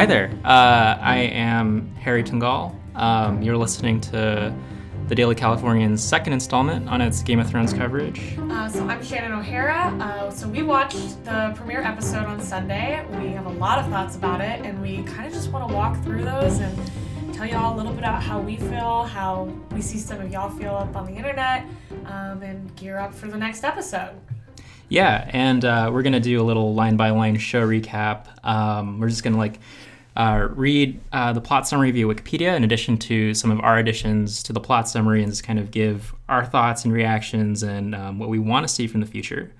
Hi there. Uh, I am Harry Tungal. Um, you're listening to the Daily Californian's second installment on its Game of Thrones coverage. Uh, so I'm Shannon O'Hara. Uh, so we watched the premiere episode on Sunday. We have a lot of thoughts about it, and we kind of just want to walk through those and tell y'all a little bit about how we feel, how we see some of y'all feel up on the internet, um, and gear up for the next episode. Yeah, and uh, we're gonna do a little line by line show recap. Um, we're just gonna like uh, read uh, the plot summary via Wikipedia, in addition to some of our additions to the plot summary, and just kind of give our thoughts and reactions and um, what we want to see from the future.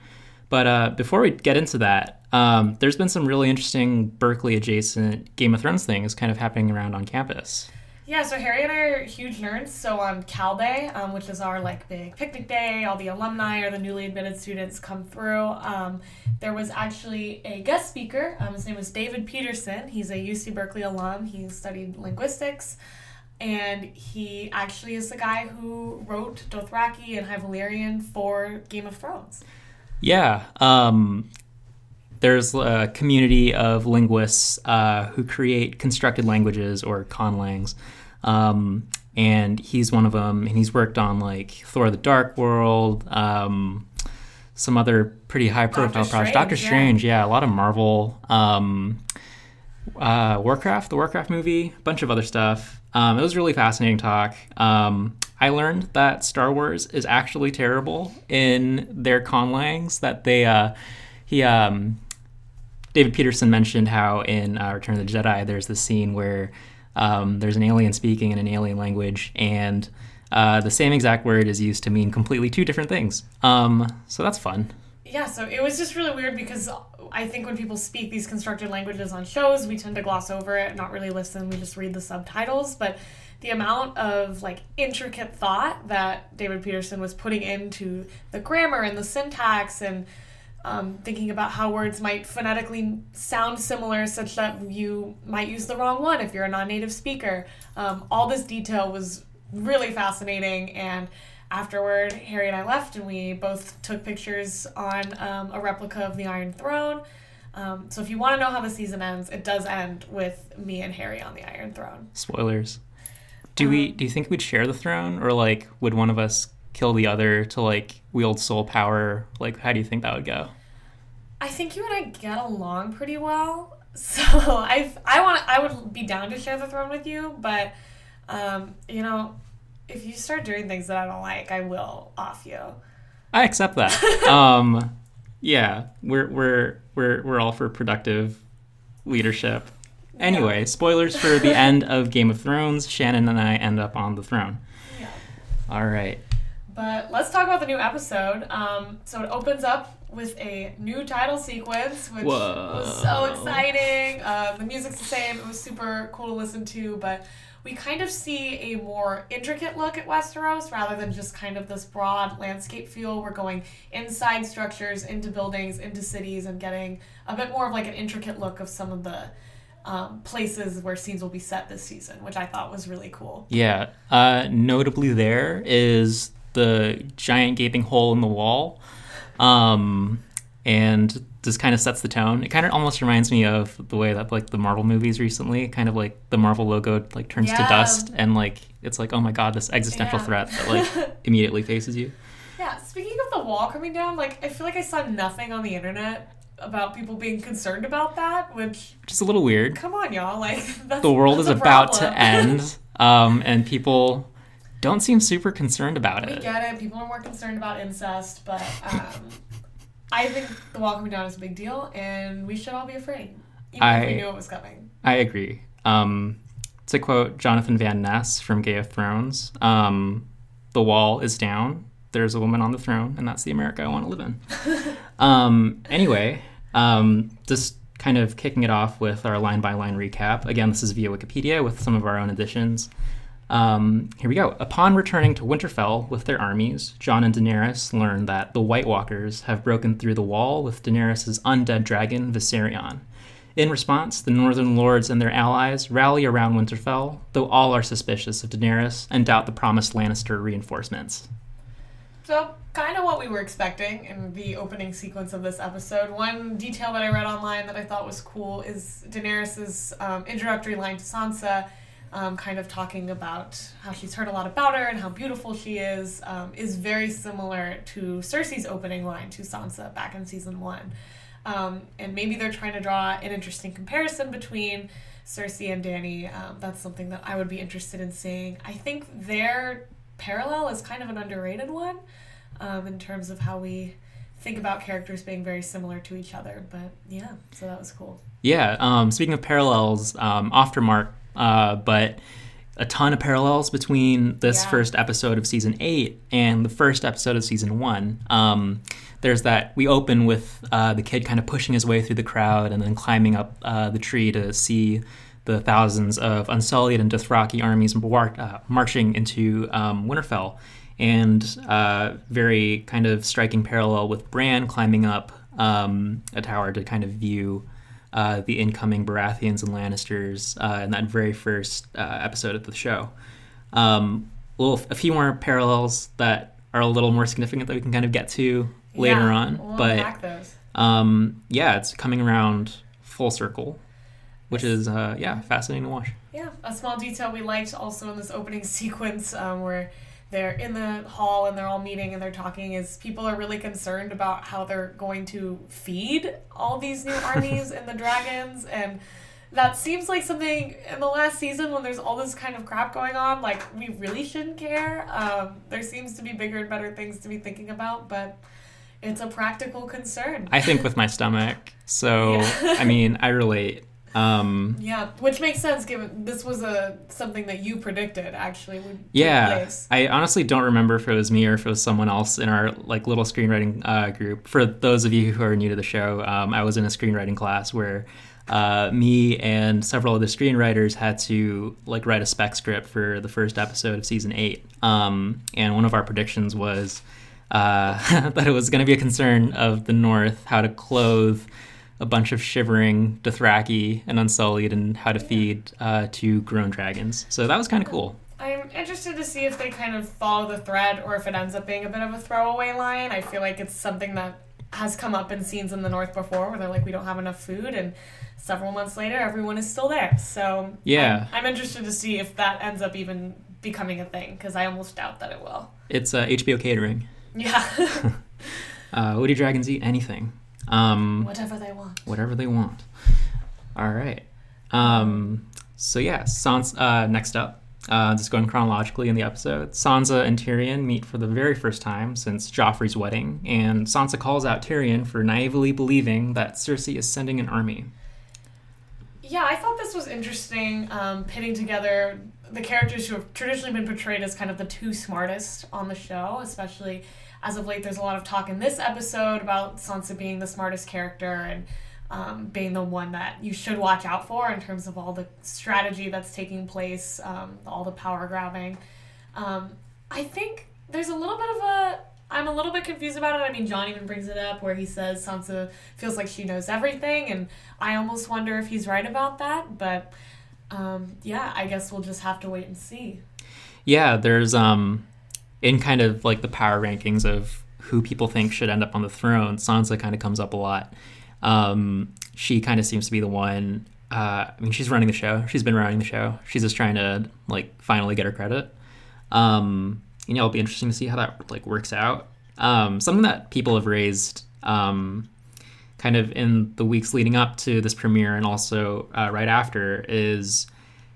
But uh, before we get into that, um, there's been some really interesting Berkeley adjacent Game of Thrones things kind of happening around on campus. Yeah, so Harry and I are huge nerds. So on Cal Day, um, which is our like big picnic day, all the alumni or the newly admitted students come through. Um, there was actually a guest speaker. Um, his name was David Peterson. He's a UC Berkeley alum. He studied linguistics, and he actually is the guy who wrote Dothraki and High Valyrian for Game of Thrones. Yeah. Um, there's a community of linguists uh, who create constructed languages or conlangs. Um, and he's one of them, and he's worked on like Thor: The Dark World, um, some other pretty high-profile projects. Doctor. Strange, yeah, a lot of Marvel, um, uh, Warcraft, the Warcraft movie, a bunch of other stuff. Um, it was a really fascinating talk. Um, I learned that Star Wars is actually terrible in their conlangs. That they, uh, he, um, David Peterson mentioned how in uh, Return of the Jedi, there's this scene where um, there's an alien speaking in an alien language, and uh, the same exact word is used to mean completely two different things. Um, so that's fun. Yeah, so it was just really weird because I think when people speak these constructed languages on shows, we tend to gloss over it, not really listen, we just read the subtitles. But the amount of like intricate thought that David Peterson was putting into the grammar and the syntax and um, thinking about how words might phonetically sound similar such that you might use the wrong one if you're a non-native speaker. Um, all this detail was really fascinating and afterward harry and i left and we both took pictures on um, a replica of the iron throne um, so if you want to know how the season ends it does end with me and harry on the iron throne Spoilers. Do we? Um, Do you think we'd share the throne, or like would one of us kill the other to like wield sole power? Like, how do you think that would go? i think you and i get along pretty well so i i want i would be down to share the throne with you but um, you know if you start doing things that i don't like i will off you I accept that. um, yeah, we're we're we're we're all for productive leadership. Anyway, spoilers for the end of Game of Thrones. Shannon and I end up on the throne. yeah All right. But let's talk about the new episode. Um, so it opens up with a new title sequence, which was so exciting. Uh, the music's the same. It was super cool to listen to, but we kind of see a more intricate look at Westeros rather than just kind of this broad landscape feel. We're going inside structures, into buildings, into cities, and getting a bit more of like an intricate look of some of the um, places where scenes will be set this season, which I thought was really cool. Yeah. Uh, notably, there is the giant gaping hole in the wall, um, and this kind of sets the tone. It kind of almost reminds me of the way that like the Marvel movies recently, kind of like the Marvel logo like turns to dust, and like it's like oh my god, this existential Yeah. threat that like immediately faces you. Yeah, speaking of the wall coming down, like I feel like I saw nothing on the internet about people being concerned about that, which Which is a little weird. come on y'all, like that's The world is about to end, um, and people don't seem super concerned about We it. We get it. People are more concerned about incest, but um, I think the wall coming down is a big deal, and we should all be afraid, even if we I- knew it was coming. I agree. Um, to quote Jonathan Van Ness from Game of Thrones, um, "The wall is down. There's a woman on the throne, and that's the America I want to live in." um, anyway, um, just kind of kicking it off with our line by line recap. Again, this is via Wikipedia with some of our own additions. Um, here we go. Upon returning to Winterfell with their armies, Jon and Daenerys learn that the White Walkers have broken through the wall with Daenerys' undead dragon Viserion. In response, the Northern Lords and their allies rally around Winterfell, though all are suspicious of Daenerys and doubt the promised Lannister reinforcements. So, kind of what we were expecting in the opening sequence of this episode. One detail that I read online that I thought was cool is Daenerys's um, introductory line to Sansa, um, kind of talking about how she's heard a lot about her and how beautiful she is, um, is very similar to Cersei's opening line to Sansa back in season one. Um, and maybe they're trying to draw an interesting comparison between Cersei and Dany. Um, that's something that I would be interested in seeing. I think their parallel is kind of an underrated one um, in terms of how we think about characters being very similar to each other. But yeah, so that was cool. Yeah. Um, speaking of parallels, um, Aftermark, uh, but a ton of parallels between this Yeah. first episode of season eight and the first episode of season one. Um, there's that we open with uh, the kid kind of pushing his way through the crowd and then climbing up uh, the tree to see the thousands of Unsullied and Dothraki armies war- uh, marching into um, Winterfell. And uh, very kind of striking parallel with Bran climbing up um, a tower to kind of view uh, the incoming Baratheons and Lannisters uh, in that very first uh, episode of the show. Um, little, a few more parallels that are a little more significant that we can kind of get to later Yeah, on, we'll but um, yeah, it's coming around full circle, which is uh, yeah fascinating to watch. Yeah, a small detail we liked also in this opening sequence um, where they're in the hall and they're all meeting and they're talking is people are really concerned about how they're going to feed all these new armies and the dragons and that seems like something in the last season when there's all this kind of crap going on like we really shouldn't care um, there seems to be bigger and better things to be thinking about but it's a practical concern I think with my stomach, so Yeah. I mean I relate. Um, yeah which makes sense given this was a something that you predicted actually would Yeah. I honestly don't remember if it was me or if it was someone else in our like little screenwriting uh, group. For those of you who are new to the show, um, I was in a screenwriting class where uh, me and several other screenwriters had to like write a spec script for the first episode of season eight. Um, and one of our predictions was uh, that it was going to be a concern of the North how to clothe a bunch of shivering Dothraki and Unsullied and how to feed uh, two grown dragons. So that was kind of cool. I'm interested to see if they kind of follow the thread or if it ends up being a bit of a throwaway line. I feel like it's something that has come up in scenes in the North before where they're like, we don't have enough food, and several months later, everyone is still there. So Yeah. I'm, I'm interested to see if that ends up even becoming a thing because I almost doubt that it will. It's uh, HBO catering. Yeah, Uh, Woody Dragons eat anything, um, whatever they want. whatever they want. All right. Um, so yeah, Sans. Uh, next up, uh, just going chronologically in the episode, Sansa and Tyrion meet for the very first time since Joffrey's wedding, and Sansa calls out Tyrion for naively believing that Cersei is sending an army. Yeah, I thought this was interesting, um, pitting together the characters who have traditionally been portrayed as kind of the two smartest on the show, especially as of late. There's a lot of talk in this episode about Sansa being the smartest character and um, being the one that you should watch out for in terms of all the strategy that's taking place, um, all the power grabbing. Um, I think there's a little bit of a. I'm a little bit confused about it. I mean, Jon even brings it up where he says Sansa feels like she knows everything, and I almost wonder if he's right about that. But um, yeah, I guess we'll just have to wait and see. Yeah, there's um in kind of like the power rankings of who people think should end up on the throne, Sansa kind of comes up a lot. Um, she kind of seems to be the one. Uh, I mean, she's running the show. She's been running the show. She's just trying to like finally get her credit. Um, you know, it'll be interesting to see how that like works out. Um, something that people have raised um, kind of in the weeks leading up to this premiere and also uh, right after is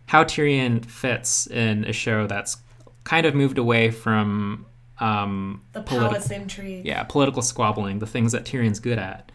how Tyrion fits in a show that's kind of moved away from um, The politi- palace intrigue. yeah, political squabbling, the things that Tyrion's good at.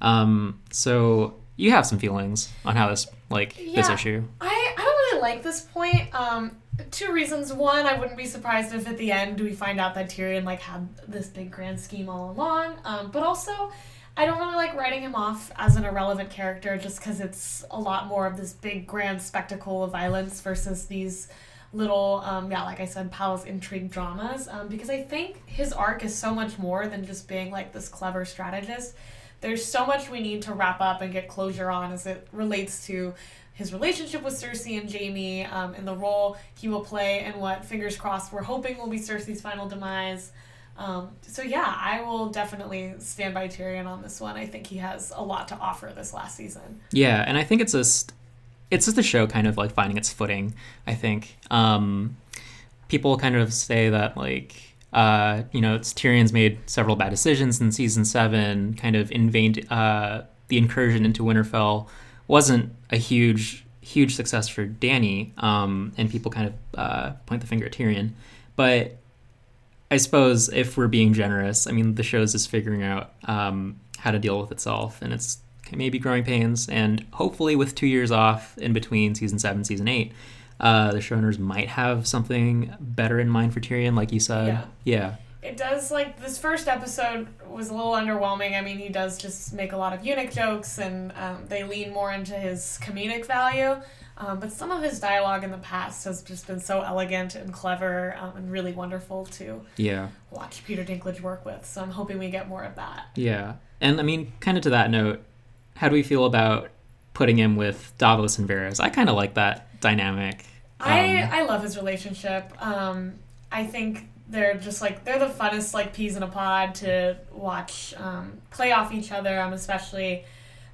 Um, so you have some feelings on how this like this issue. I, I don't really like this point. Um, two reasons. One, I wouldn't be surprised if at the end we find out that Tyrion like had this big grand scheme all along. Um, but also, I don't really like writing him off as an irrelevant character just because it's a lot more of this big grand spectacle of violence versus these little, um, yeah, like I said, palace intrigue dramas. Um, because I think his arc is so much more than just being like this clever strategist. There's so much we need to wrap up and get closure on as it relates to his relationship with Cersei and Jaime, um, and the role he will play, and what fingers crossed we're hoping will be Cersei's final demise. Um, so yeah, I will definitely stand by Tyrion on this one. I think he has a lot to offer this last season. Yeah, and I think it's just it's just the show kind of like finding its footing. I think um, people kind of say that like uh, you know it's Tyrion's made several bad decisions in season seven, kind of invade uh, the incursion into Winterfell wasn't a huge huge success for Dany, um, and people kind of uh, point the finger at Tyrion, but I suppose if we're being generous, I mean, the show's just figuring out um, how to deal with itself, and it's maybe growing pains. And hopefully, with two years off in between season seven, season eight, uh, the showrunners might have something better in mind for Tyrion, like you said. Yeah. yeah. It does like this first episode was a little underwhelming. I mean, he does just make a lot of eunuch jokes, and um, they lean more into his comedic value. Um, but some of his dialogue in the past has just been so elegant and clever um, and really wonderful to Yeah. watch Peter Dinklage work with. So I'm hoping we get more of that. Yeah. And I mean, kind of to that note, how do we feel about putting him with Davos and Varys? I kind of like that dynamic. I Um, I love his relationship. Um, I think they're just like they're the funnest like peas in a pod to watch um, play off each other. Um, especially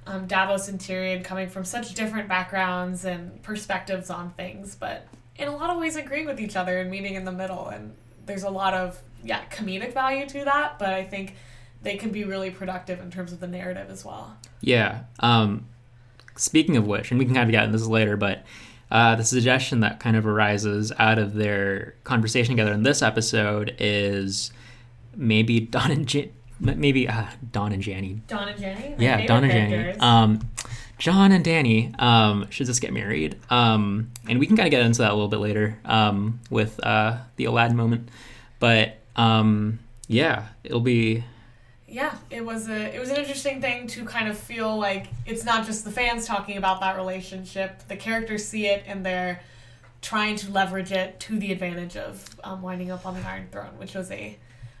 um, Davos and Tyrion coming from such different backgrounds and perspectives on things, but in a lot of ways agree with each other and meeting in the middle. And there's a lot of yeah comedic value to that, but I think they can be really productive in terms of the narrative as well. Yeah. Um, speaking of which, and we can kind of get into this later, but uh, the suggestion that kind of arises out of their conversation together in this episode is maybe Don and Jan- maybe uh, Don and Janny. Don and Jenny, Yeah, Don and. Janny. Um, Jon and Dany um, should just get married, um, and we can kind of get into that a little bit later um, with uh, the Aladdin moment. But um, yeah, it'll be yeah, it was a it was an interesting thing to kind of feel like it's not just the fans talking about that relationship. The characters see it and they're trying to leverage it to the advantage of um, winding up on the Iron Throne, which was a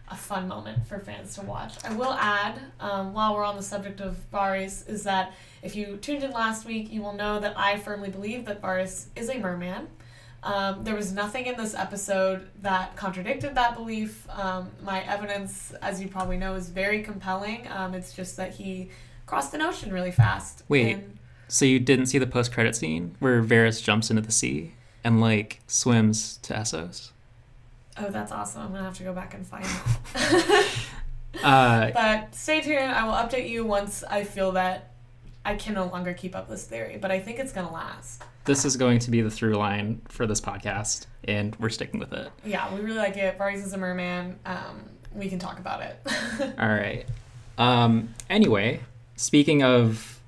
a fun moment for fans to watch. I will add, um, while we're on the subject of Varys, is that if you tuned in last week, you will know that I firmly believe that Varys is a merman. Um, there was nothing in this episode that contradicted that belief. Um, my evidence, as you probably know, is very compelling. Um, it's just that he crossed an ocean really fast. Wait. And- so you didn't see the post credit scene where Varys jumps into the sea and like swims to Essos. oh, that's awesome. I'm going to have to go back and find that. Uh, but stay tuned. I will update you once I feel that I can no longer keep up this theory, but I think it's going to last. this is going to be the through line for this podcast, and we're sticking with it. Yeah, we really like it. Varys is a merman. Um, we can talk about it. All right. Um, anyway, speaking of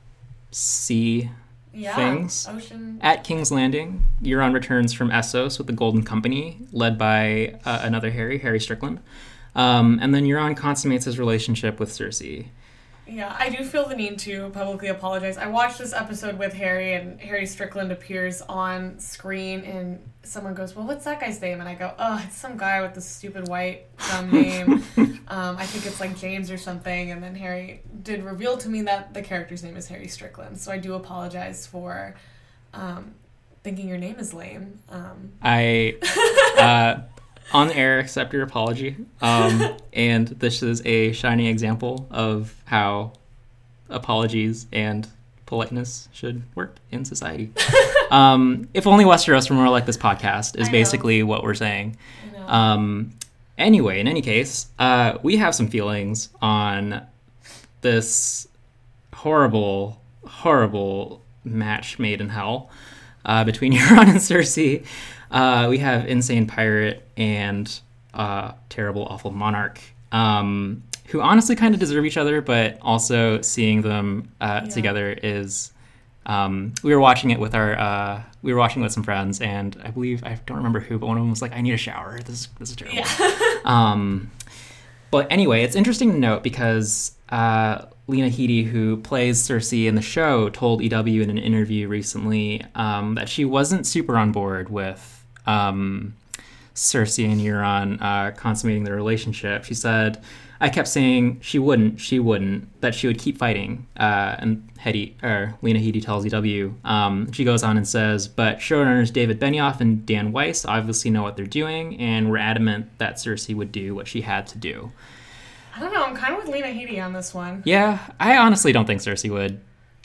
sea, yeah. Things. Ocean. at King's Landing, Euron returns from Essos with the Golden Company, led by uh, another Harry, Harry Strickland. Um, and then Euron consummates his relationship with Cersei. Yeah, I do feel the need to publicly apologize. I watched this episode with Harry, and Harry Strickland appears on screen, and someone goes, "Well, what's that guy's name?" And I go, "Oh, it's some guy with the stupid white dumb name. um, I think it's like James or something." And then Harry did reveal to me that the character's name is Harry Strickland. So I do apologize for um, thinking your name is lame. Um, I, uh, on air, accept your apology. Um, and this is a shining example of how apologies and politeness should work in society. um, if only Westeros were more like this podcast, is basically what we're saying. Um, anyway, in any case, uh, we have some feelings on this horrible, horrible match made in hell uh, between Euron and Cersei. Uh, we have insane pirate and uh, terrible, awful monarch, um, who honestly kind of deserve each other, but also seeing them uh, Yeah. together is. Um, we were watching it with our uh, we were watching with some friends, and I believe I don't remember who, but one of them was like, "I need a shower. This is this is terrible." yeah. Um, but anyway, it's interesting to note because uh, Lena Headey, who plays Cersei in the show, told EW in an interview recently um, that she wasn't super on board with um, Cersei and Euron uh, consummating their relationship. She said, "I kept saying she wouldn't, she wouldn't, that she would keep fighting." Uh, and Hetty or Lena Headey tells EW. Um, she goes on and says, "But showrunners David Benioff and Dan Weiss obviously know what they're doing, and were adamant that Cersei would do what she had to do." I don't know. I'm kind of with Lena Headey on this one. Yeah, I honestly don't think Cersei would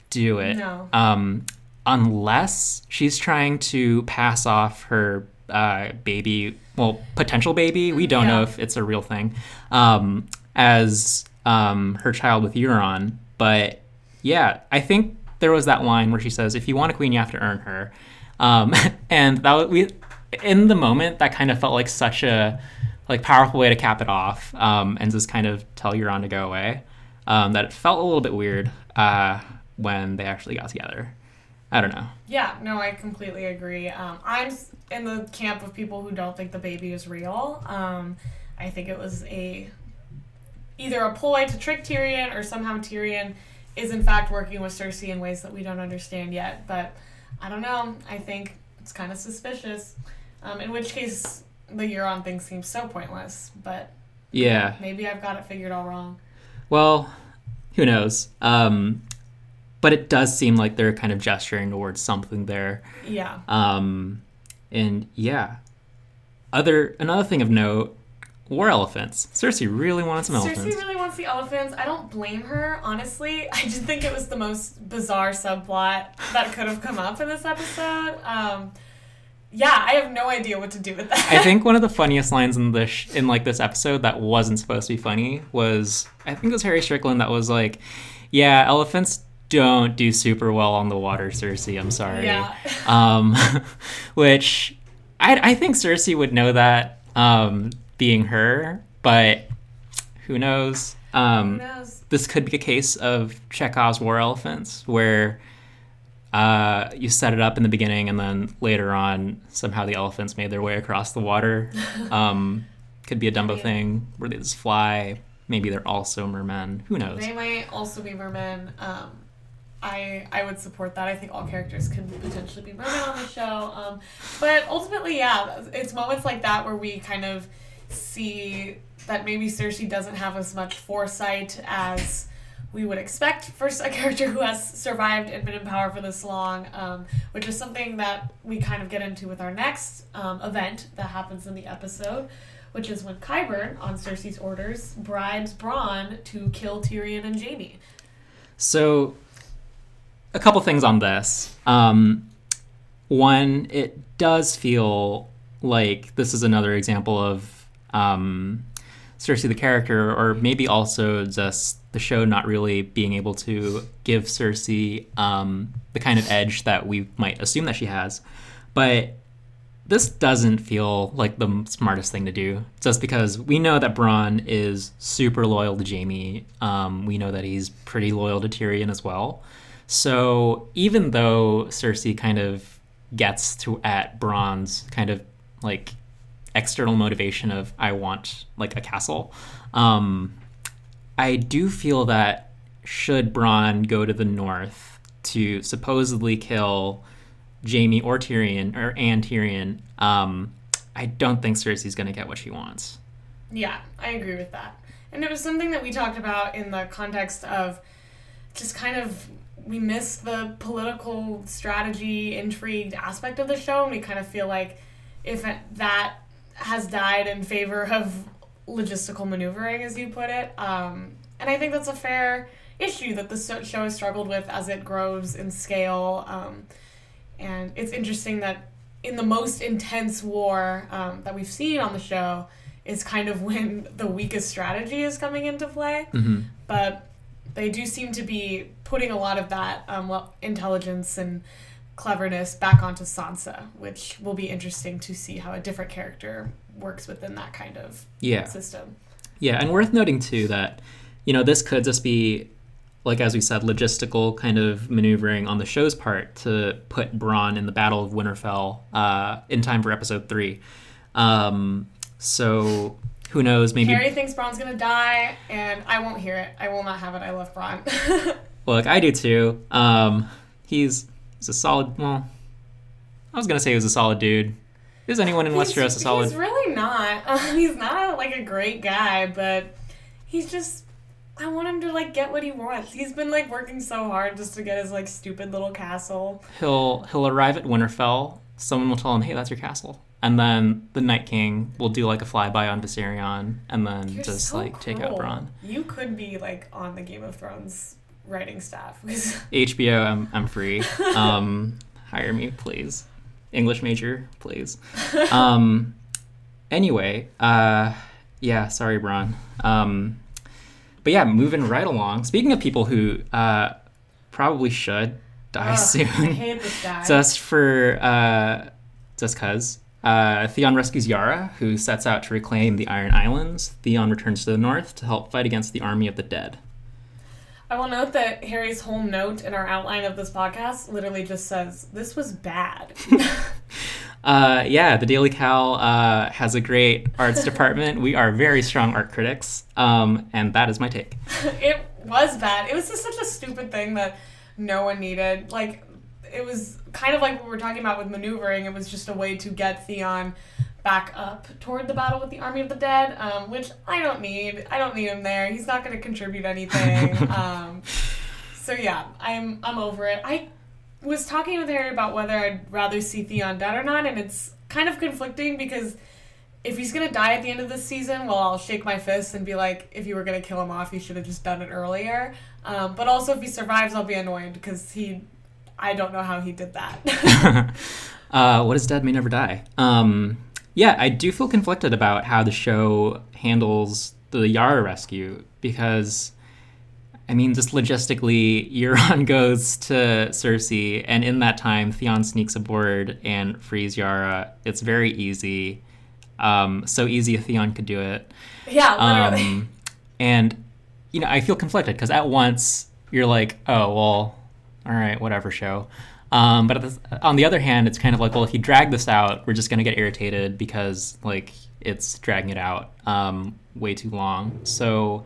do it. No. Um, unless she's trying to pass off her uh, baby, well, potential baby. We don't know if it's a real thing, um, as um, her child with Euron. But yeah, I think there was that line where she says, "If you want a queen, you have to earn her," um, and that we in the moment that kind of felt like such a like powerful way to cap it off um, and just kind of tell Euron to go away. Um, that it felt a little bit weird uh, when they actually got together. I don't know. Yeah, no, I completely agree. Um, I'm in the camp of people who don't think the baby is real. Um, I think it was a either a ploy to trick Tyrion or somehow Tyrion is in fact working with Cersei in ways that we don't understand yet. But I don't know. I think it's kind of suspicious. Um, in which case, the Euron thing seems so pointless. But Yeah. maybe I've got it figured all wrong. Well, who knows? Um, but it does seem like they're kind of gesturing towards something there. Yeah. Um, and yeah, other another thing of note: war elephants. Cersei really wanted some elephants. Cersei really wants the elephants. I don't blame her, honestly. I just think it was the most bizarre subplot that could have come up in this episode. Um, yeah, I have no idea what to do with that. I think one of the funniest lines in this sh- in like this episode that wasn't supposed to be funny was I think it was Harry Strickland that was like, "Yeah, elephants don't do super well on the water, Cersei. I'm sorry." Yeah. Um, which I I think Cersei would know that um, being her, but who knows? Who Um, knows? this could be a case of Chekhov's war elephants, where uh, you set it up in the beginning and then later on somehow the elephants made their way across the water. Um, could be a Dumbo mean- thing where they just fly. Maybe they're also mermen. Who knows? They might also be mermen. Um, I I would support that. I think all characters can potentially be mermen on the show. Um, but ultimately, yeah, it's moments like that where we kind of see that maybe Cersei doesn't have as much foresight as we would expect for a character who has survived and been in power for this long, um, which is something that we kind of get into with our next um, event that happens in the episode, which is when Qyburn, on Cersei's orders, bribes Bronn to kill Tyrion and Jaime. So, a couple things on this. Um, one, it does feel like this is another example of um, Cersei the character, or maybe also just the show not really being able to give Cersei um, the kind of edge that we might assume that she has. But this doesn't feel like the smartest thing to do, just because we know that Bronn is super loyal to Jaime. Um, we know that he's pretty loyal to Tyrion as well. So even though Cersei kind of gets to at Bronn's kind of like external motivation of I want like a castle, um, I do feel that should Bronn go to the north to supposedly kill Jaime or Tyrion or and Tyrion, um, I don't think Cersei's gonna get what she wants. Yeah, I agree with that. And it was something that we talked about in the context of just kind of we miss the political strategy, intrigue aspect of the show, and we kind of feel like if that has died in favor of logistical maneuvering, as you put it. Um, and I think that's a fair issue that the show has struggled with as it grows in scale. Um, and it's interesting that in the most intense war um, that we've seen on the show is kind of when the weakest strategy is coming into play. hmm But they do seem to be putting a lot of that um, well, intelligence and cleverness back onto Sansa, which will be interesting to see how a different character works within that kind of Yeah. system. Yeah, and worth noting too that you know this could just be like as we said, logistical kind of maneuvering on the show's part to put Bronn in the Battle of Winterfell uh, in time for episode three. Um, so who knows? Maybe Harry thinks Bronn's gonna die, and I won't hear it. I will not have it. I love Bronn. Look, I do too. Um, he's he's a solid. Well, I was gonna say he was a solid dude. Is anyone in Westeros a solid? He's really not. Um, he's not like a great guy, but he's just. I want him to like get what he wants. He's been like working so hard just to get his like stupid little castle. He'll he'll arrive at Winterfell. Someone will tell him, "Hey, that's your castle." And then the Night King will do like a flyby on Viserion, and then You're just so like take out. Bronn. You could be like on the Game of Thrones writing staff. HBO, I'm I'm free. Um, hire me, please. English major, please. Um, anyway, uh, yeah, sorry, Bronn. Um, but yeah, moving right along. Speaking of people who uh, probably should die Ugh, soon, I hate this guy. just for uh, just cause. Uh, Theon rescues Yara, who sets out to reclaim the Iron Islands. Theon returns to the north to help fight against the army of the dead. I will note that Harry's whole note in our outline of this podcast literally just says, This was bad. Uh, yeah, the Daily Cal uh, has a great arts department. We are very strong art critics, um, and that is my take. it was bad. It was just such a stupid thing that no one needed. Like, it was kind of like what we were talking about with maneuvering. It was just a way to get Theon back up toward the battle with the army of the dead, um, which I don't need. I don't need him there. He's not going to contribute anything. um, so yeah, I'm I'm over it. I was talking with Harry about whether I'd rather see Theon dead or not, and it's kind of conflicting because if he's gonna die at the end of this season, well, I'll shake my fist and be like, if you were gonna kill him off, you should have just done it earlier. Um, but also, if he survives, I'll be annoyed because he, I don't know how he did that. uh, what is dead may never die. Um, yeah, I do feel conflicted about how the show handles the Yara rescue because, I mean, just logistically, Euron goes to Cersei, and in that time, Theon sneaks aboard and frees Yara. It's very easy. Um, so easy, Theon could do it. yeah, literally. Um, and you know, I feel conflicted because at once you're like, oh well, all right, whatever, show. Um, but on the other hand, it's kind of like, well, if you drag this out, we're just gonna get irritated because like it's dragging it out um, way too long. So.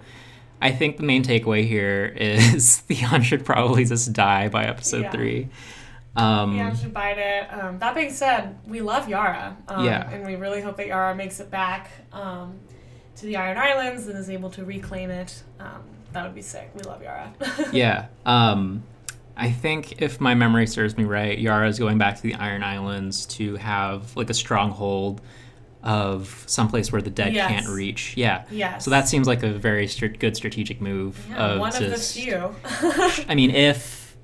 I think the main takeaway here is Theon should probably just die by episode Yeah. three. Um, yeah, should bite it. Um, that being said, we love Yara. Um, Yeah. And we really hope that Yara makes it back um, to the Iron Islands and is able to reclaim it. Um, that would be sick. We love Yara. yeah. Um, I think if my memory serves me right, Yara is going back to the Iron Islands to have like a stronghold of someplace where the dead Yes. can't reach. Yeah. Yes. So that seems like a very str- good strategic move. Yeah, of one of the few. I mean, if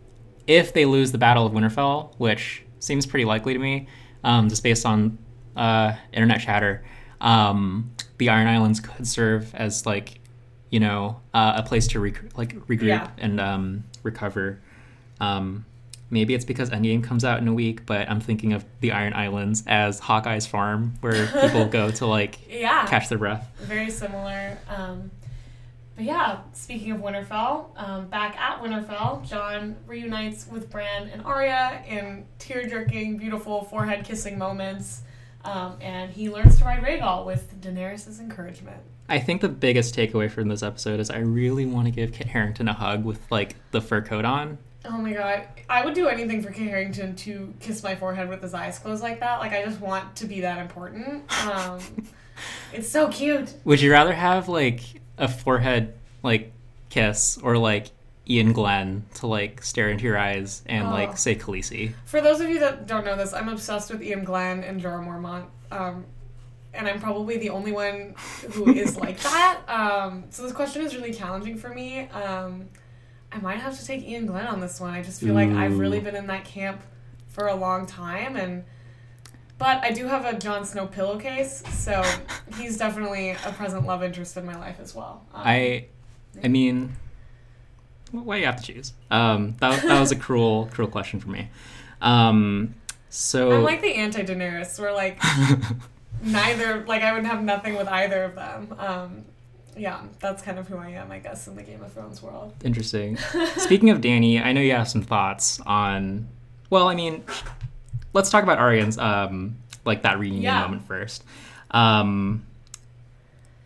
if they lose the Battle of Winterfell, which seems pretty likely to me, um, just based on uh, internet chatter, um, the Iron Islands could serve as like, you know, uh, a place to rec- like regroup Yeah. and um, recover. Um, maybe it's because Endgame comes out in a week, but I'm thinking of the Iron Islands as Hawkeye's farm, where people go to like yeah. catch their breath. very similar. Um, but yeah, speaking of Winterfell, um, back at Winterfell, Jon reunites with Bran and Arya in tear-jerking, beautiful forehead-kissing moments, um, and he learns to ride Rhaegal with Daenerys' encouragement. I think the biggest takeaway from this episode is I really want to give Kit Harington a hug with like the fur coat on. Oh my god, I would do anything for Kit Harington to kiss my forehead with his eyes closed like that. Like I just want to be that important. Um, it's so cute. Would you rather have like a forehead like kiss or like Iain Glen to like stare into your eyes and Oh. like say Khaleesi? For those of you that don't know this, I'm obsessed with Iain Glen and Jorah Mormont. Um, and I'm probably the only one who is like that. Um, so this question is really challenging for me. Um, I might have to take Iain Glen on this one. I just feel like I've really been in that camp for a long time, and but I do have a Jon Snow pillowcase, so he's definitely a present love interest in my life as well. Um, I, I mean, why you have to choose? Um, that that was a cruel cruel question for me. Um, so I'm like the anti Daenerys, where like neither like I would have nothing with either of them. Um, yeah, that's kind of who I am, I guess, in the Game of Thrones world. Interesting. Speaking of Dany, I know you have some thoughts on. Well, I mean, let's talk about Arya's um, like that reunion Yeah. moment first. Um,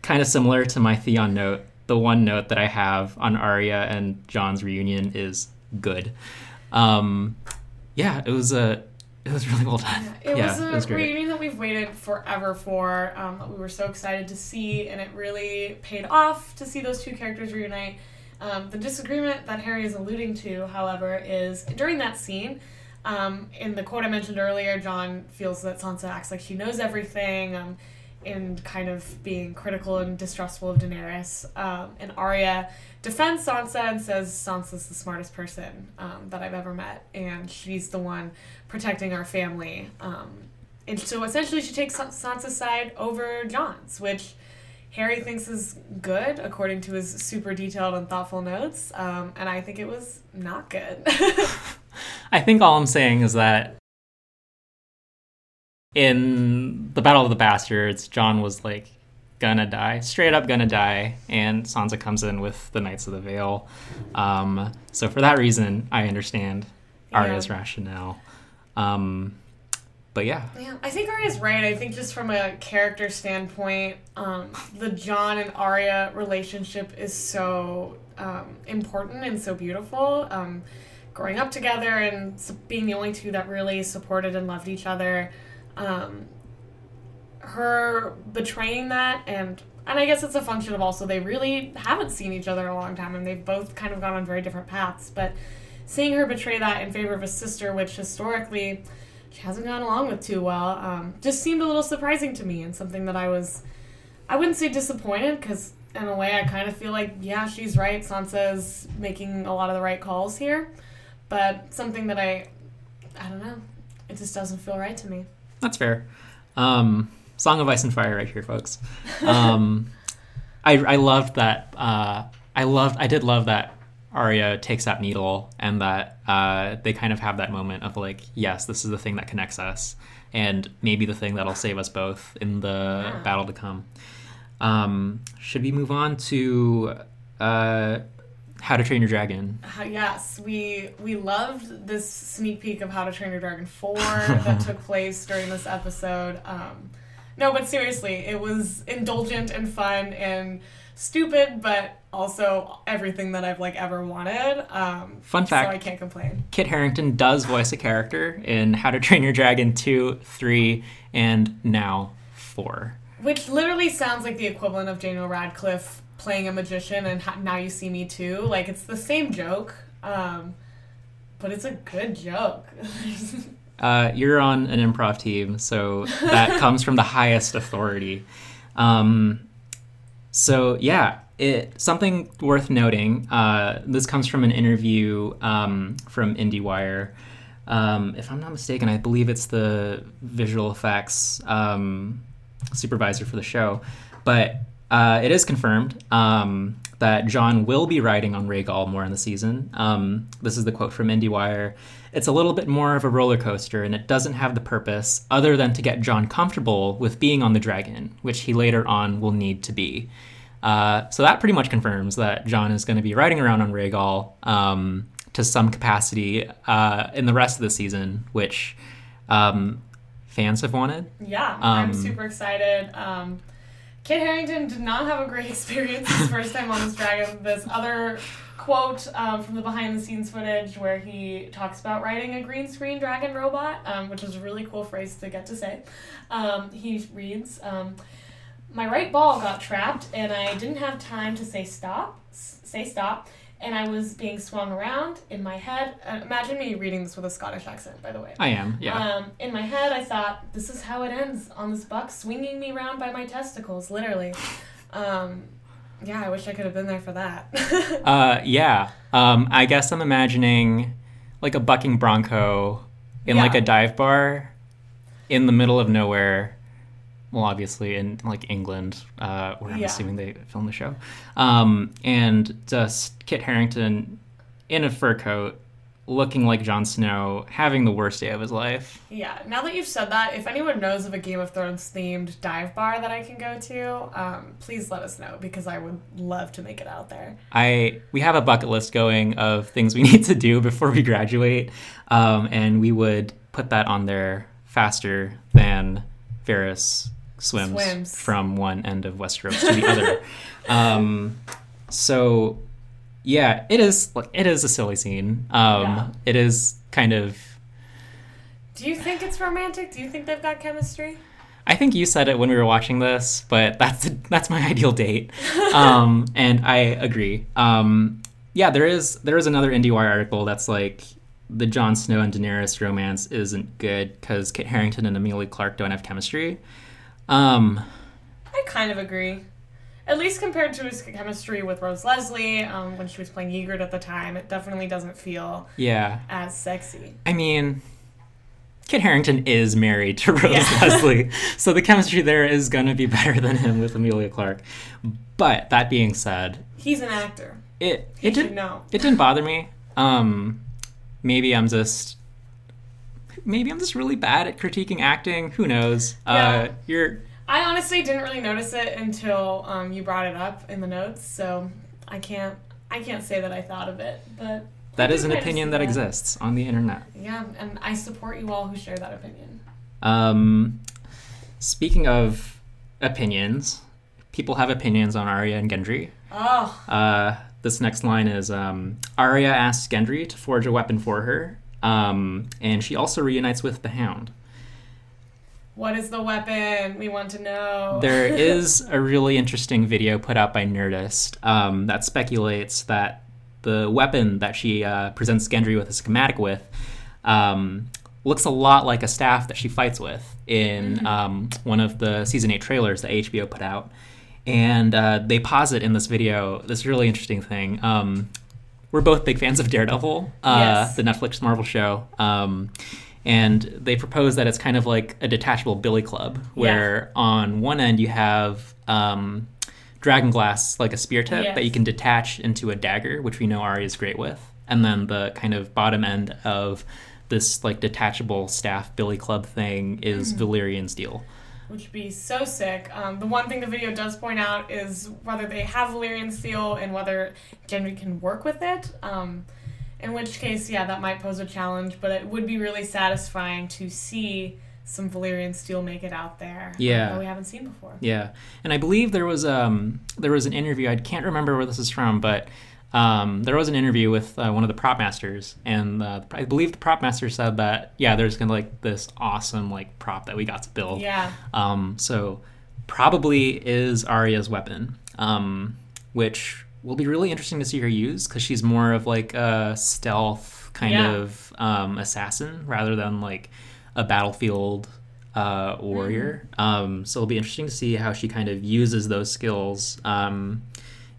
kind of similar to my Theon note. The one note that I have on Arya and Jon's reunion is good. Um, yeah, it was a it was really well done. It yeah, was a it was reunion that we've waited forever for. Um, we were so excited to see, and it really paid off to see those two characters reunite. Um, the disagreement that Harry is alluding to, however, is during that scene. Um, in the quote I mentioned earlier, Jon feels that Sansa acts like she knows everything, um, and kind of being critical and distrustful of Daenerys. Um, and Arya defends Sansa and says Sansa's the smartest person um, that I've ever met, and she's the one protecting our family. Um, and so essentially, she takes Sansa's side over Jon's, which Harry thinks is good according to his super detailed and thoughtful notes. Um, and I think it was not good. I think all I'm saying is that in the Battle of the Bastards, Jon was like gonna die, straight up gonna die, and Sansa comes in with the Knights of the Vale. Um, so for that reason, I understand Arya's Yeah. rationale. Um, but yeah, Yeah, I think Arya's right. I think just from a character standpoint, um, the Jon and Arya relationship is so um, important and so beautiful. Um, growing up together and being the only two that really supported and loved each other. Um, her betraying that and and I guess it's a function of also they really haven't seen each other in a long time and they've both kind of gone on very different paths. But seeing her betray that in favor of a sister, which historically she hasn't gone along with too well, um, just seemed a little surprising to me and something that I was, I wouldn't say disappointed because in a way I kind of feel like, yeah, she's right. Sansa's making a lot of the right calls here, but something that I, I don't know, it just doesn't feel right to me. that's fair. Um, Song of Ice and Fire, right here, folks. Um, I I loved that. Uh, I loved. I did love that Arya takes that needle and that uh, they kind of have that moment of like, yes, this is the thing that connects us, and maybe the thing that'll save us both in the Yeah. battle to come. Um, should we move on to uh, How to Train Your Dragon? Uh, yes, we we loved this sneak peek of How to Train Your Dragon 4 that took place during this episode. Um, no, but seriously, it was indulgent and fun and stupid, but also everything that I've like ever wanted. Um, Fun So I fact: can't complain. Kit Harington does voice a character in How to Train Your Dragon two, three, and now four. Which literally sounds like the equivalent of Daniel Radcliffe playing a magician and ha- Now You See Me Too. Like it's the same joke, um, but it's a good joke. Uh, you're on an improv team, so that comes from the highest authority. Um, so yeah, it something worth noting. Uh, this comes from an interview um, from IndieWire. Um, if I'm not mistaken, I believe it's the visual effects um, supervisor for the show, but uh, it is confirmed um, that Jon will be riding on Rhaegal more in the season. Um, this is the quote from IndieWire. It's a little bit more of a roller coaster, and it doesn't have the purpose other than to get Jon comfortable with being on the dragon, which he later on will need to be. Uh, so that pretty much confirms that Jon is going to be riding around on Rhaegal um, to some capacity uh, in the rest of the season, which um, fans have wanted. Yeah, I'm Um, super excited. Kit Harington did not have a great experience his first time on this dragon. This other quote um, from the behind the scenes footage where he talks about writing a green screen dragon robot, um, which is a really cool phrase to get to say. Um, he reads, um, "My right ball got trapped, and I didn't have time to say stop. Say stop." And I was being swung around in my head. Uh, imagine me reading this with a Scottish accent, by the way. I am, yeah. Um, in my head, I thought, this is how it ends on this buck swinging me around by my testicles, literally. Um, yeah, I wish I could have been there for that. Uh, yeah. Um, I guess I'm imagining like a bucking bronco in like a dive bar in the middle of nowhere. Well, obviously in like England, uh, where I'm Yeah. assuming they filmed the show. Um, and just Kit Harington in a fur coat, looking like Jon Snow, having the worst day of his life. yeah, now that you've said that, if anyone knows of a Game of Thrones themed dive bar that I can go to, um, please let us know because I would love to make it out there. I we have a bucket list going of things we need to do before we graduate, um, and we would put that on there faster than Varys swims, Swims. from one end of Westeros to the other. Um, so yeah, it is it is a silly scene. Um, Yeah. It is kind of Do you think it's romantic? Do you think they've got chemistry? I think you said it when we were watching this, but that's that's my ideal date, um, and I agree. Um, yeah, there is there is another IndieWire article that's like the Jon Snow and Daenerys romance isn't good because Kit Harington and Amelia Clark don't have chemistry. Um, I kind of agree. At least compared to his chemistry with Rose Leslie um, when she was playing Ygritte at the time, it definitely doesn't feel yeah, as sexy. I mean, Kit Harington is married to Rose Yeah. Leslie, so the chemistry there is going to be better than him with Emilia Clarke. But that being said, He's an actor. it He it didn't know. it didn't bother me. Um, maybe I'm just maybe I'm just really bad at critiquing acting. Who knows? Uh, Yeah. you're I honestly didn't really notice it until um, you brought it up in the notes, so I can't I can't say that I thought of it, but that is an opinion see that exists on the internet. Yeah, and I support you all who share that opinion. Um, speaking of opinions, people have opinions on Arya and Gendry. Oh, Uh, this next line is um, Arya asks Gendry to forge a weapon for her, um, and she also reunites with the Hound. what is the weapon? We want to know. There is a really interesting video put out by Nerdist um, that speculates that the weapon that she uh, presents Gendry with a schematic with um, looks a lot like a staff that she fights with in um, one of the season 8 trailers that HBO put out. And uh, they posit in this video this really interesting thing. Um, we're both big fans of Daredevil, uh, Yes. the Netflix Marvel show. Um, and they propose that it's kind of like a detachable billy club, where on one end you have um, dragon glass, like a spear tip Yes. that you can detach into a dagger, which we know Arya is great with. And then the kind of bottom end of this like detachable staff billy club thing is Hmm. Valyrian steel. Which would be so sick. Um, the one thing the video does point out is whether they have Valyrian steel and whether Gendry can work with it. Um, in which case, yeah, that might pose a challenge, but it would be really satisfying to see some Valyrian steel make it out there. um, Yeah. that we haven't seen before. Yeah, and I believe there was um there was an interview. I can't remember where this is from, but um, there was an interview with uh, one of the prop masters, and uh, I believe the prop master said that yeah, there's gonna like this awesome like prop that we got to build. Yeah, Um, so probably is Arya's weapon, um, which will be really interesting to see her use because she's more of like a stealth kind Yeah. of um, assassin rather than like a battlefield uh, warrior. Mm-hmm. Um, so it'll be interesting to see how she kind of uses those skills um,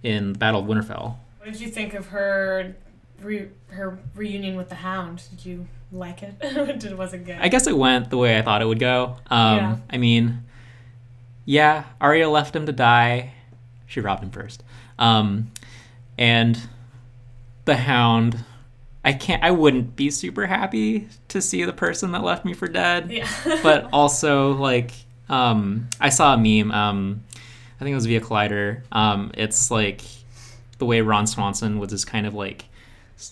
in the Battle of Winterfell. What did you think of her re- her reunion with the Hound? Did you like it? It good? I guess it went the way I thought it would go. Um, Yeah. I mean, yeah, Arya left him to die. She robbed him first. Um, and the Hound, I can't. I wouldn't be super happy to see the person that left me for dead. yeah, But also, like, um, I saw a meme. Um, I think it was via Collider. Um, it's like the way Ron Swanson was just kind of like,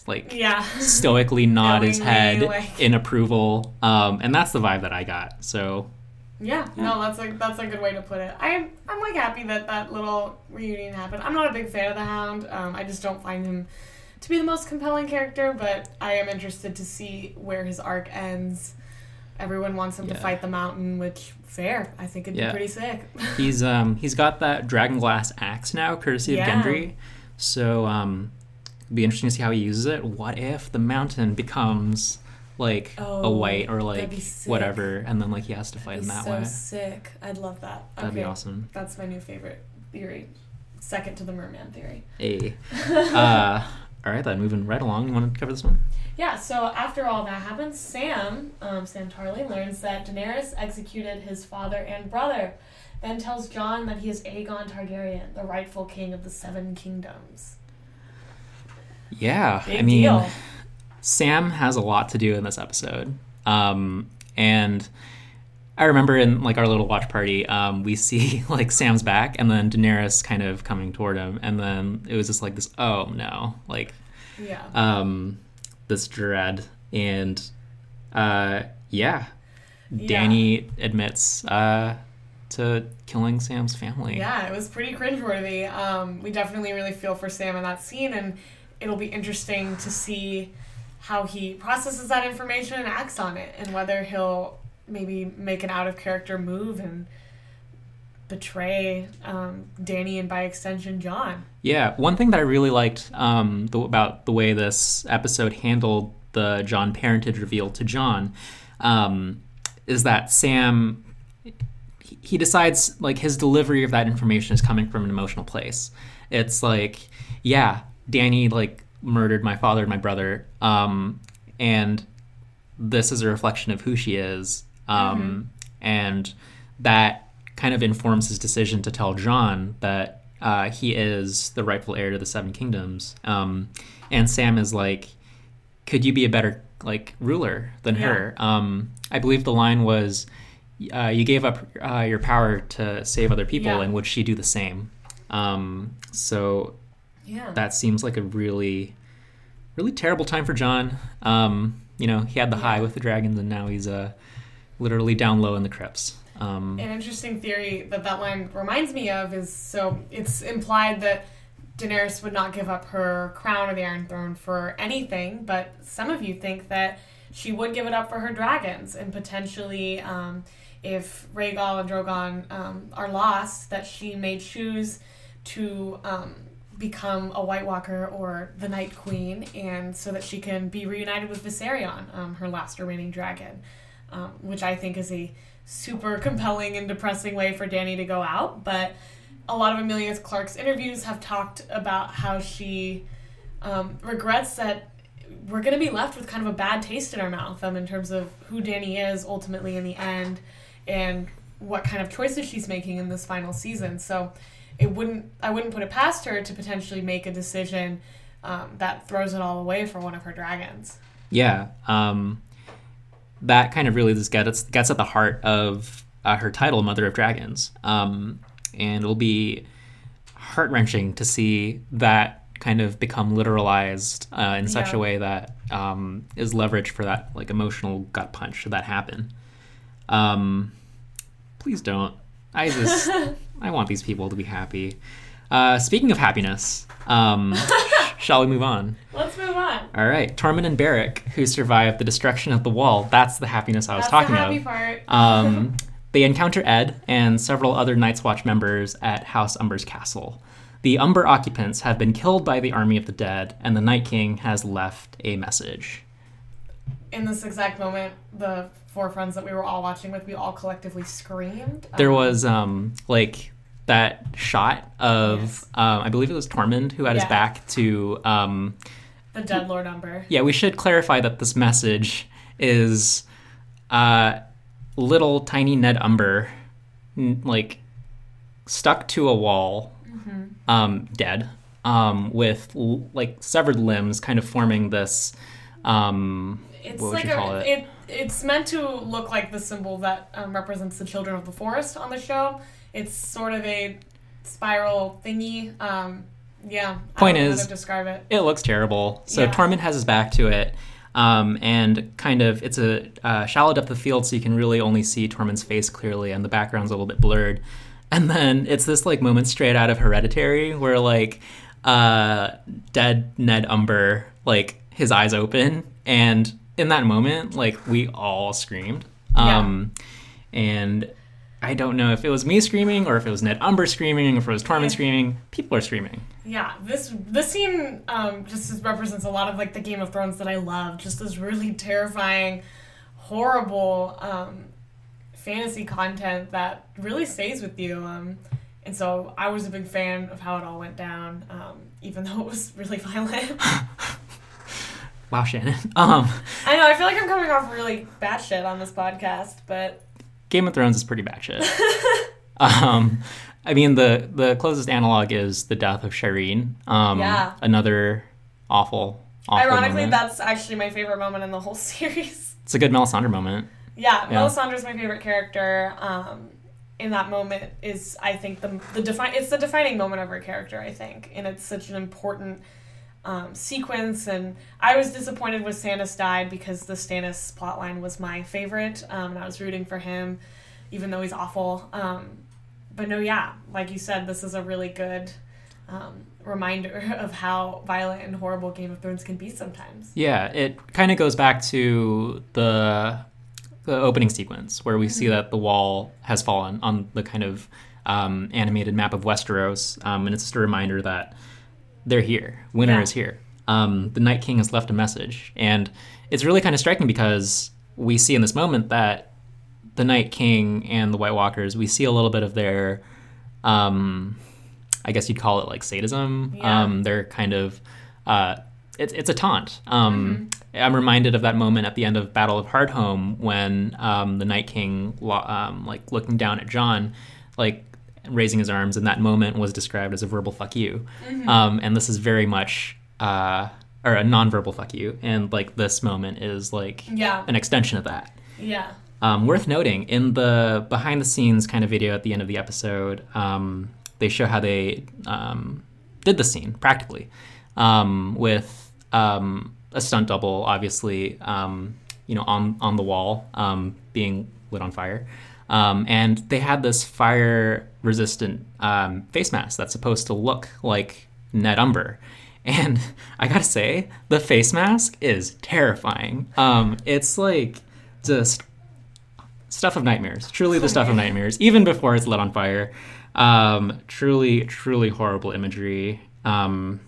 like yeah. stoically nod his head like- in approval. Um, and that's the vibe that I got. So Yeah, no, that's a that's a good way to put it. I'm I'm like happy that that little reunion happened. I'm not a big fan of the Hound. Um, I just don't find him to be the most compelling character, but I am interested to see where his arc ends. Everyone wants him to fight the mountain, which fair. I think it'd Yeah. be pretty sick. he's um, he's got that dragon glass axe now, courtesy of Gendry. So um, it'd be interesting to see how he uses it. What if the mountain becomes like a Oh, white or like whatever, and then like he has to fight in That'd be that so way? sick. I'd love that. That'd be awesome. That's my new favorite theory. Second to the merman theory. Hey. uh, all right, then moving right along. You want to cover this one? Yeah, so after all that happens, Sam, um, Sam Tarly, learns that Daenerys executed his father and brother, then tells Jon that he is Aegon Targaryen, the rightful king of the Seven Kingdoms. Yeah, Big I mean, deal. Sam has a lot to do in this episode. Um, and I remember in like our little watch party, um, we see like Sam's back and then Daenerys kind of coming toward him, and then it was just like this, oh no, like Yeah. um, this dread, and uh, yeah, Yeah. Dany admits uh, to killing Sam's family. Yeah, it was pretty cringeworthy. Um, we definitely really feel for Sam in that scene, and it'll be interesting to see how he processes that information and acts on it, and whether he'll maybe make an out of character move and betray um, Dany and by extension Jon. Yeah, one thing that I really liked um, the, about the way this episode handled the Jon parentage reveal to Jon um, is that Sam he decides like his delivery of that information is coming from an emotional place. It's like, yeah, Dany like murdered my father and my brother, um, and this is a reflection of who she is, um, mm-hmm. and that kind of informs his decision to tell Jon that uh, he is the rightful heir to the Seven Kingdoms. Um, and Sam is like, "Could you be a better like ruler than yeah. her?" Um, I believe the line was, uh, "You gave up uh, your power to save other people, yeah. and would she do the same?" Um, so yeah. that seems like a really, really terrible time for Jon. Um, you know, he had the yeah. high with the dragons, and now he's uh, literally down low in the crypts. Um, An interesting theory that that line reminds me of is so it's implied that Daenerys would not give up her crown or the Iron Throne for anything, but some of you think that she would give it up for her dragons and potentially, um, if Rhaegal and Drogon um, are lost, that she may choose to um, become a White Walker or the Night Queen, and so that she can be reunited with Viserion, um, her last remaining dragon, um, which I think is a super compelling and depressing way for Dany to go out. But a lot of Emilia Clarke's interviews have talked about how she um, regrets that we're going to be left with kind of a bad taste in our mouth um, in terms of who Dany is ultimately in the end and what kind of choices she's making in this final season. So it wouldn't I wouldn't put it past her to potentially make a decision um, that throws it all away for one of her dragons. Yeah, um, that kind of really just gets gets at the heart of uh, her title, Mother of Dragons, um, and it'll be heart wrenching to see that kind of become literalized uh, in such yeah. a way that um, is leveraged for that like emotional gut punch should that happen. Um, please don't. I just I want these people to be happy. Uh, speaking of happiness, um, shall we move on? Let's move on. All right, Tormund and Beric, who survived the destruction of the wall. That's the happiness I was That's talking the happy of. Part. um, they encounter Edd and several other Night's Watch members at House Umber's castle. The Umber occupants have been killed by the army of the dead, and the Night King has left a message. In this exact moment, the four friends that we were all watching with, we all collectively screamed. There um, was um like that shot of yes. um, I believe it was Tormund who had yeah. his back to um, the dead Lord Umber. Yeah, we should clarify that this message is uh, little tiny Ned Umber, n- like stuck to a wall, mm-hmm. um, dead, um, with l- like severed limbs, kind of forming this. Um, it's like a, it? it? It's meant to look like the symbol that um, represents the children of the forest on the show. It's sort of a spiral thingy. Um, yeah. Point is, describe it. It looks terrible. So yeah. Tormund has his back to it. Um, and kind of, it's a uh, shallow depth of field, so you can really only see Tormund's face clearly, and the background's a little bit blurred. And then it's this like moment straight out of Hereditary, where like uh, dead Ned Umber, like his eyes open, and in that moment, like we all screamed. Um, yeah. And I don't know if it was me screaming or if it was Ned Umber screaming, or if it was Tormund screaming. People are screaming. Yeah, this this scene um, just represents a lot of like the Game of Thrones that I love. Just this really terrifying, horrible um, fantasy content that really stays with you. Um, and so I was a big fan of how it all went down, um, even though it was really violent. wow, Shannon. Um, I know. I feel like I'm coming off really bad shit on this podcast, but Game of Thrones is pretty bad shit. um, I mean, the the closest analog is the death of Shireen. Um, yeah. Another awful, awful Ironically, moment. that's actually my favorite moment in the whole series. It's a good Melisandre moment. Yeah, yeah. Melisandre's my favorite character. Um, in that moment is, I think, the the define. It's the defining moment of her character. I think, and it's such an important. Um, sequence and I was disappointed when Stannis died because the Stannis plotline was my favorite um, and I was rooting for him even though he's awful um, but no, yeah, like you said, this is a really good um, reminder of how violent and horrible Game of Thrones can be sometimes. Yeah, it kind of goes back to the the opening sequence where we see that the wall has fallen on the kind of um, animated map of Westeros, um, and it's just a reminder that they're here. Winter Yeah. is here. Um, the Night King has left a message, and it's really kind of striking because we see in this moment that the Night King and the White Walkers, we see a little bit of their, um, I guess you'd call it like sadism. Yeah. Um, they're kind of, uh, it's it's a taunt. Um, I'm reminded of that moment at the end of Battle of Hardhome when um, the Night King, um, like looking down at Jon, like raising his arms, and that moment was described as a verbal "fuck you," um, and this is very much. Uh, or a non-verbal fuck you, and like this moment is like Yeah. an extension of that. Yeah. Um, worth noting in the behind the scenes kind of video at the end of the episode, um, they show how they um, did the scene practically um, with um, a stunt double, obviously, um, you know, on on the wall um, being lit on fire, um, and they had this fire resistant um, face mask that's supposed to look like Ned Umber. And I gotta say, the face mask is terrifying. Um, it's like just stuff of nightmares. Truly the stuff of nightmares, even before it's lit on fire. Um, truly, truly horrible imagery. Um,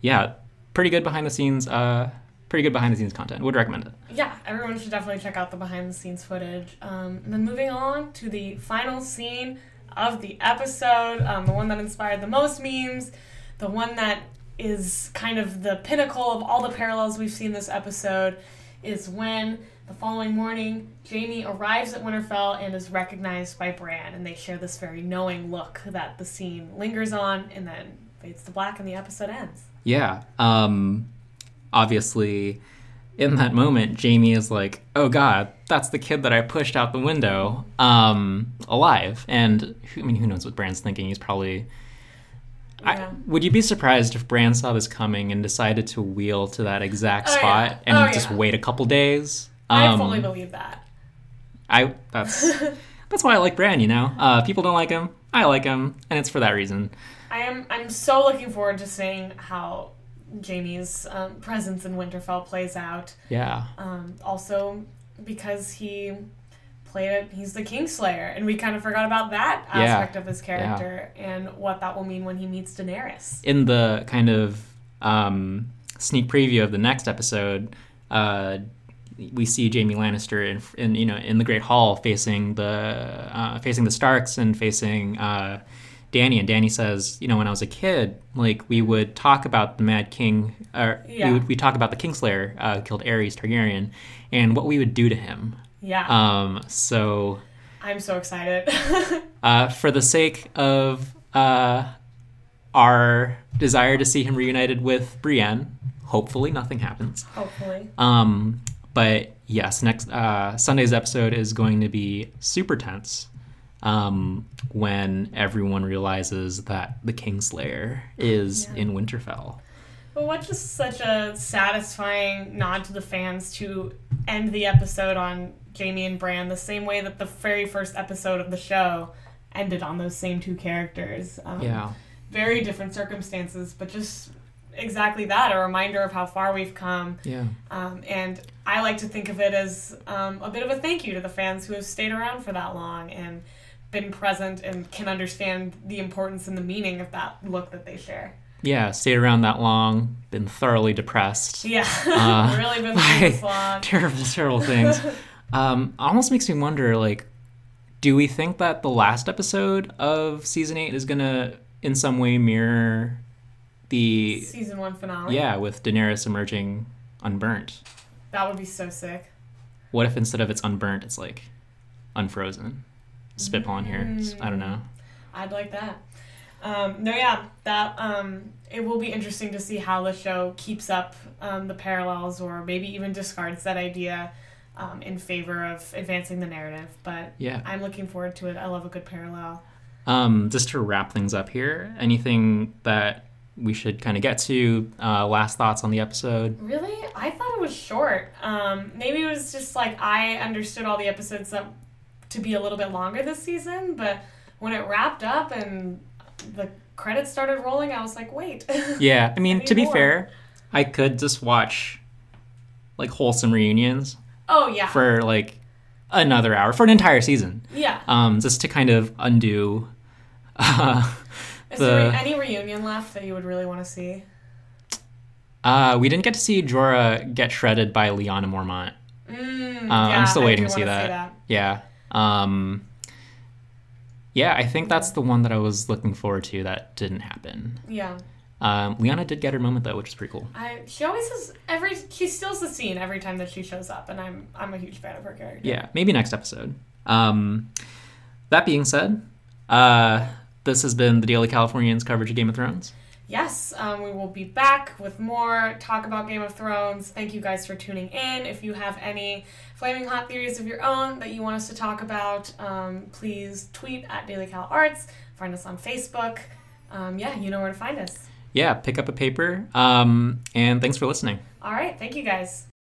yeah, pretty good behind the scenes. Uh, pretty good behind the scenes content. Would recommend it. Yeah, everyone should definitely check out the behind the scenes footage. Um, and then moving on to the final scene of the episode, um, the one that inspired the most memes, the one that is kind of the pinnacle of all the parallels we've seen this episode, is when the following morning Jaime arrives at Winterfell and is recognized by Bran, and they share this very knowing look that the scene lingers on and then fades to black and the episode ends. Yeah. Um, obviously, in that moment, Jaime is like, "Oh God, that's the kid that I pushed out the window, um, alive." And who- I mean, who knows what Bran's thinking? He's probably. I, would you be surprised if Bran saw this coming and decided to wheel to that exact Oh, yeah. spot and Oh, just yeah. wait a couple days? I Um, fully believe that. I that's that's why I like Bran. You know, uh, people don't like him. I like him, and it's for that reason. I am. I'm so looking forward to seeing how Jaime's um, presence in Winterfell plays out. Yeah, Um, also, because he played it, he's the Kingslayer, and we kind of forgot about that Yeah. aspect of his character and what that will mean when he meets Daenerys. in the kind of um, sneak preview of the next episode, uh, we see Jaime Lannister in, in you know in the Great Hall facing the uh, facing the Starks and facing uh, Dany. And Dany says, you know, when I was a kid, like we would talk about the Mad King, or Yeah. we would we talk about the Kingslayer uh, who killed Aerys Targaryen, and what we would do to him. Yeah, Um, so I'm so excited. uh, for the sake of uh, our desire to see him reunited with Brienne, hopefully nothing happens. Hopefully, Um, but yes, next uh, Sunday's episode is going to be super tense um, when everyone realizes that the Kingslayer is Yeah. in Winterfell. but what just such a satisfying nod to the fans to end the episode on Jaime and Bran the same way that the very first episode of the show ended on those same two characters. Um, Yeah, very different circumstances, but just exactly that a reminder of how far we've come. yeah, Um, and I like to think of it as um, a bit of a thank you to the fans who have stayed around for that long and been present and can understand the importance and the meaning of that look that they share. yeah. Stayed around that long, been thoroughly depressed. Yeah, Uh, really been through this long. terrible, terrible things. um, almost makes me wonder, like, do we think that the last episode of season eight is gonna, in some way, mirror the Season one finale. yeah with Daenerys emerging unburnt? That would be so sick. What if instead of it's unburnt, it's like unfrozen? Spitballing here. I don't know. I'd like that. Um, no, yeah, that um, it will be interesting to see how the show keeps up um, the parallels, or maybe even discards that idea um, in favor of advancing the narrative. But Yeah. I'm looking forward to it. I love a good parallel. Um, just to wrap things up here, anything that we should kind of get to? Uh, last thoughts on the episode? Really, I thought it was short. Um, maybe it was just like I understood all the episodes up to be a little bit longer this season, but when it wrapped up and the credits started rolling, I was like, wait. Yeah, I mean, to be more. fair, I could just watch like wholesome reunions oh yeah. for like another hour for an entire season, yeah. um, just to kind of undo. Uh, Is there any reunion left that you would really want to see? uh, we didn't get to see Jorah get shredded by Lyanna Mormont. Mm, Uh, I'm still waiting to see wanna that. Yeah. Um, yeah, I think that's the one that I was looking forward to that didn't happen. Yeah. Um, Lyanna did get her moment though, which is pretty cool. I she always has every she steals the scene every time that she shows up, and I'm I'm a huge fan of her character. Yeah, maybe next episode. Um, that being said, uh, this has been the Daily Californians coverage of Game of Thrones. Yes, um, we will be back with more talk about Game of Thrones. Thank you guys for tuning in. If you have any flaming hot theories of your own that you want us to talk about, um, please tweet at Daily Cal Arts. Find us on Facebook. Um, yeah, you know where to find us. Yeah, pick up a paper. Um, and thanks for listening. All right, thank you guys.